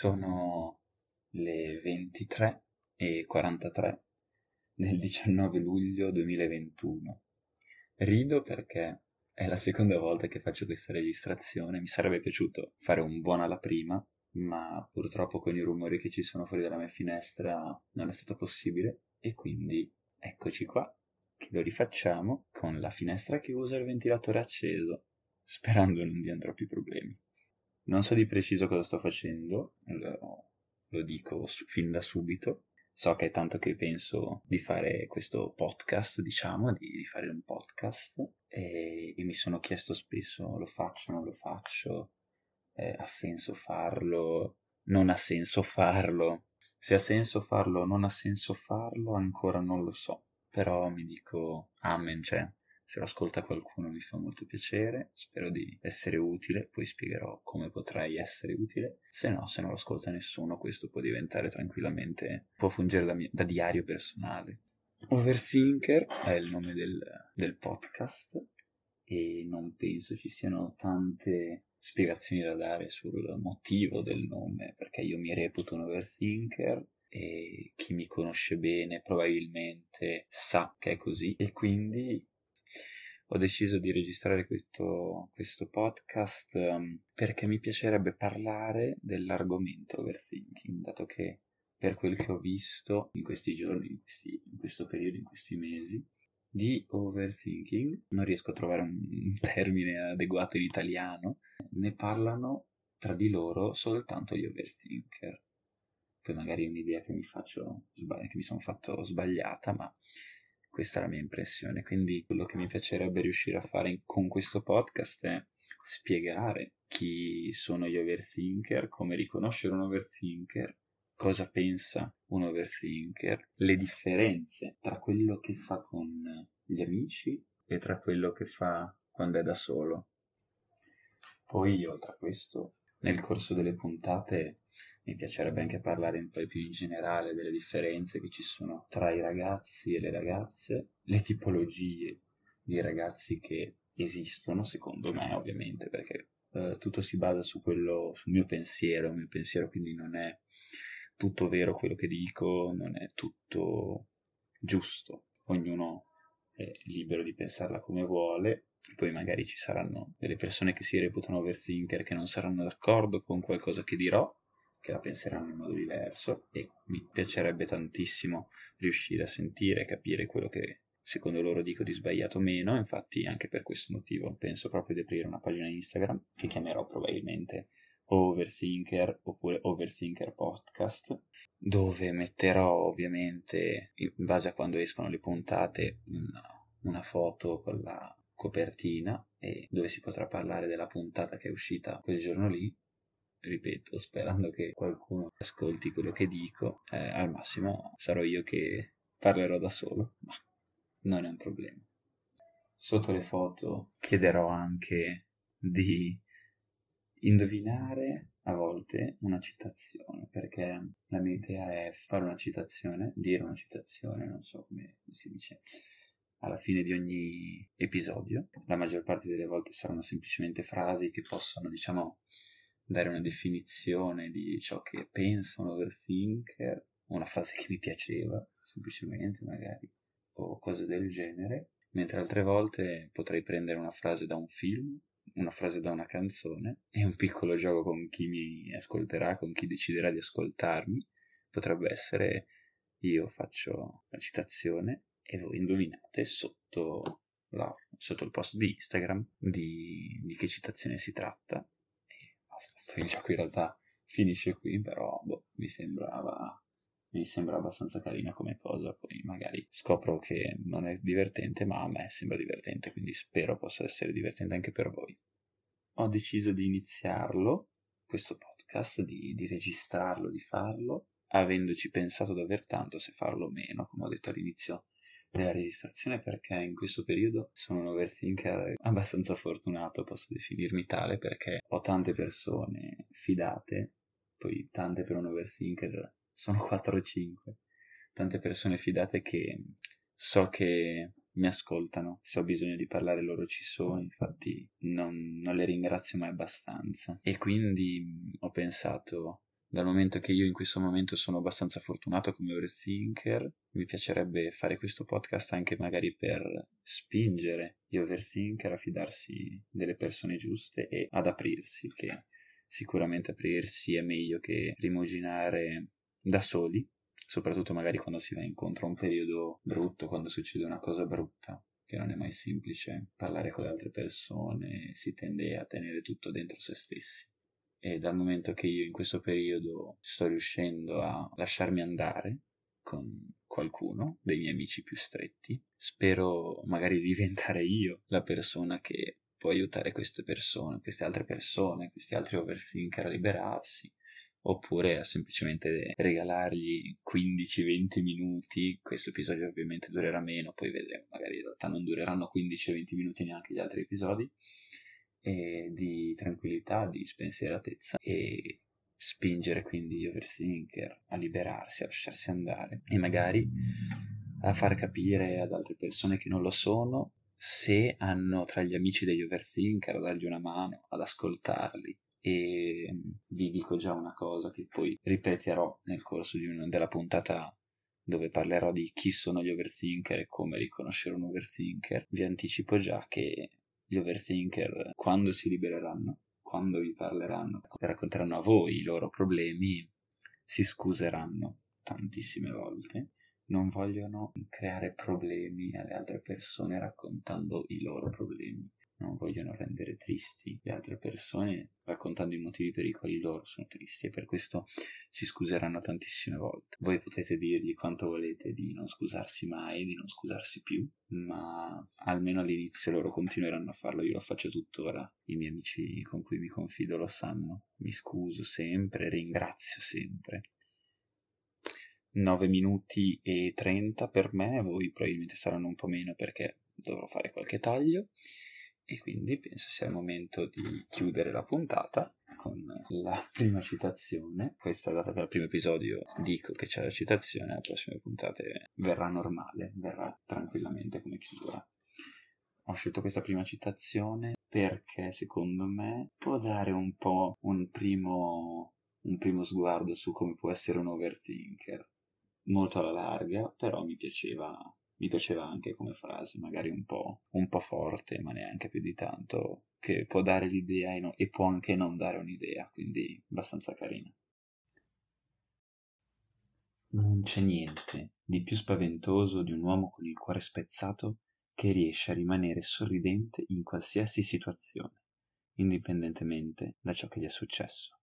Sono le 23 e 43 del 19 luglio 2021. Rido perché è la seconda volta che faccio questa registrazione. Mi sarebbe piaciuto fare un buon alla prima, ma purtroppo con i rumori che ci sono fuori dalla mia finestra non è stato possibile e quindi eccoci qua che lo rifacciamo con la finestra chiusa e il ventilatore acceso, sperando non diano troppi problemi. Non so di preciso cosa sto facendo, lo, lo dico su, fin da subito. So che è tanto che penso di fare questo podcast, diciamo, di, di fare un podcast e, e, mi sono chiesto spesso lo faccio, non lo faccio, eh, ha senso farlo, non ha senso farlo. Se ha senso farlo o non ha senso farlo ancora non lo so, però mi dico amen, cioè se lo ascolta qualcuno mi fa molto piacere, spero di essere utile, poi spiegherò come potrei essere utile. Se no, se non lo ascolta nessuno, questo può diventare tranquillamente, può fungere da, mia, da diario personale. Overthinker è il nome del, del podcast e non penso ci siano tante spiegazioni da dare sul motivo del nome, perché io mi reputo un overthinker e chi mi conosce bene probabilmente sa che è così e quindi ho deciso di registrare questo, questo podcast um, perché mi piacerebbe parlare dell'argomento overthinking, dato che per quel che ho visto in questi giorni, in, questi, in questo periodo, in questi mesi, di overthinking, non riesco a trovare un termine adeguato in italiano, ne parlano tra di loro soltanto gli overthinker. Poi magari è un'idea che mi faccio, che mi sono fatto sbagliata, ma questa è la mia impressione. Quindi quello che mi piacerebbe riuscire a fare con questo podcast è spiegare chi sono gli overthinker, come riconoscere un overthinker, cosa pensa un overthinker, le differenze tra quello che fa con gli amici e tra quello che fa quando è da solo. Poi, oltre a questo, nel corso delle puntate mi piacerebbe anche parlare un po' più in generale delle differenze che ci sono tra i ragazzi e le ragazze, le tipologie di ragazzi che esistono, secondo me ovviamente, perché eh, tutto si basa su quello, sul mio pensiero, il mio pensiero quindi non è tutto vero quello che dico, non è tutto giusto, ognuno è libero di pensarla come vuole, poi magari ci saranno delle persone che si reputano overthinker che non saranno d'accordo con qualcosa che dirò, che la penseranno in modo diverso e mi piacerebbe tantissimo riuscire a sentire e capire quello che secondo loro dico di sbagliato meno, infatti anche per questo motivo penso proprio di aprire una pagina Instagram che chiamerò probabilmente Overthinker oppure Overthinker Podcast dove metterò ovviamente in base a quando escono le puntate una, una foto con la copertina e dove si potrà parlare della puntata che è uscita quel giorno lì ripeto, sperando che qualcuno ascolti quello che dico, eh, al massimo sarò io che parlerò da solo, ma non è un problema. Sotto le foto chiederò anche di indovinare a volte una citazione, perché la mia idea è fare una citazione, dire una citazione, non so come si dice, alla fine di ogni episodio. La maggior parte delle volte saranno semplicemente frasi che possono, diciamo, dare una definizione di ciò che pensa un overthinker, una frase che mi piaceva, semplicemente magari, o cose del genere, mentre altre volte potrei prendere una frase da un film, una frase da una canzone e un piccolo gioco con chi mi ascolterà, con chi deciderà di ascoltarmi. Potrebbe essere io faccio la citazione e voi indovinate sotto, la, sotto il post di Instagram di, di che citazione si tratta poi il gioco in realtà finisce qui, però boh, mi sembrava mi sembra abbastanza carina come cosa, poi magari scopro che non è divertente, ma a me sembra divertente, quindi spero possa essere divertente anche per voi. Ho deciso di iniziarlo, questo podcast, di, di registrarlo, di farlo, avendoci pensato davvero tanto se farlo o meno, come ho detto all'inizio della registrazione perché in questo periodo sono un overthinker abbastanza fortunato, posso definirmi tale, perché ho tante persone fidate, poi tante per un overthinker sono 4 o 5, tante persone fidate che so che mi ascoltano, se ho bisogno di parlare loro ci sono, infatti non, non le ringrazio mai abbastanza. E quindi ho pensato dal momento che io in questo momento sono abbastanza fortunato come overthinker, mi piacerebbe fare questo podcast anche magari per spingere gli overthinker a fidarsi delle persone giuste e ad aprirsi, che sicuramente aprirsi è meglio che rimuginare da soli, soprattutto magari quando si va incontro a un periodo brutto, quando succede una cosa brutta, che non è mai semplice parlare con le altre persone, si tende a tenere tutto dentro se stessi. E dal momento che io in questo periodo sto riuscendo a lasciarmi andare con qualcuno dei miei amici più stretti, spero magari diventare io la persona che può aiutare queste persone, queste altre persone, questi altri overthinker a liberarsi, oppure a semplicemente regalargli 15-20 minuti, questo episodio ovviamente durerà meno, poi vedremo, magari in realtà non dureranno 15-20 minuti neanche gli altri episodi, e di tranquillità, di spensieratezza e spingere quindi overthinker a liberarsi, a lasciarsi andare e magari a far capire ad altre persone che non lo sono se hanno tra gli amici degli overthinker a dargli una mano, ad ascoltarli. E vi dico già una cosa che poi ripeterò nel corso una, della puntata dove parlerò di chi sono gli overthinker e come riconoscere un overthinker. Vi anticipo già che gli overthinker, quando si libereranno, quando vi parleranno, racconteranno a voi i loro problemi, si scuseranno tantissime volte, non vogliono creare problemi alle altre persone raccontando i loro problemi non vogliono rendere tristi le altre persone raccontando i motivi per i quali loro sono tristi e per questo si scuseranno tantissime volte. Voi potete dirgli quanto volete di non scusarsi mai, di non scusarsi più, ma almeno all'inizio loro continueranno a farlo, io lo faccio tuttora, i miei amici con cui mi confido lo sanno, mi scuso sempre, ringrazio sempre. 9 minuti e 30 per me, voi probabilmente saranno un po' meno perché dovrò fare qualche taglio e quindi penso sia il momento di chiudere la puntata con la prima citazione. Questa, dato che al primo episodio dico che c'è la citazione, le prossime puntate verrà normale, verrà tranquillamente come chiusura. Ho scelto questa prima citazione perché secondo me può dare un po' un primo, un primo sguardo su come può essere un overthinker. Molto alla larga, però mi piaceva mi piaceva anche come frase, magari un po', un po', forte, ma neanche più di tanto, che può dare l'idea e, no, e può anche non dare un'idea, quindi abbastanza carina. Non c'è niente di più spaventoso di un uomo con il cuore spezzato che riesce a rimanere sorridente in qualsiasi situazione, indipendentemente da ciò che gli è successo.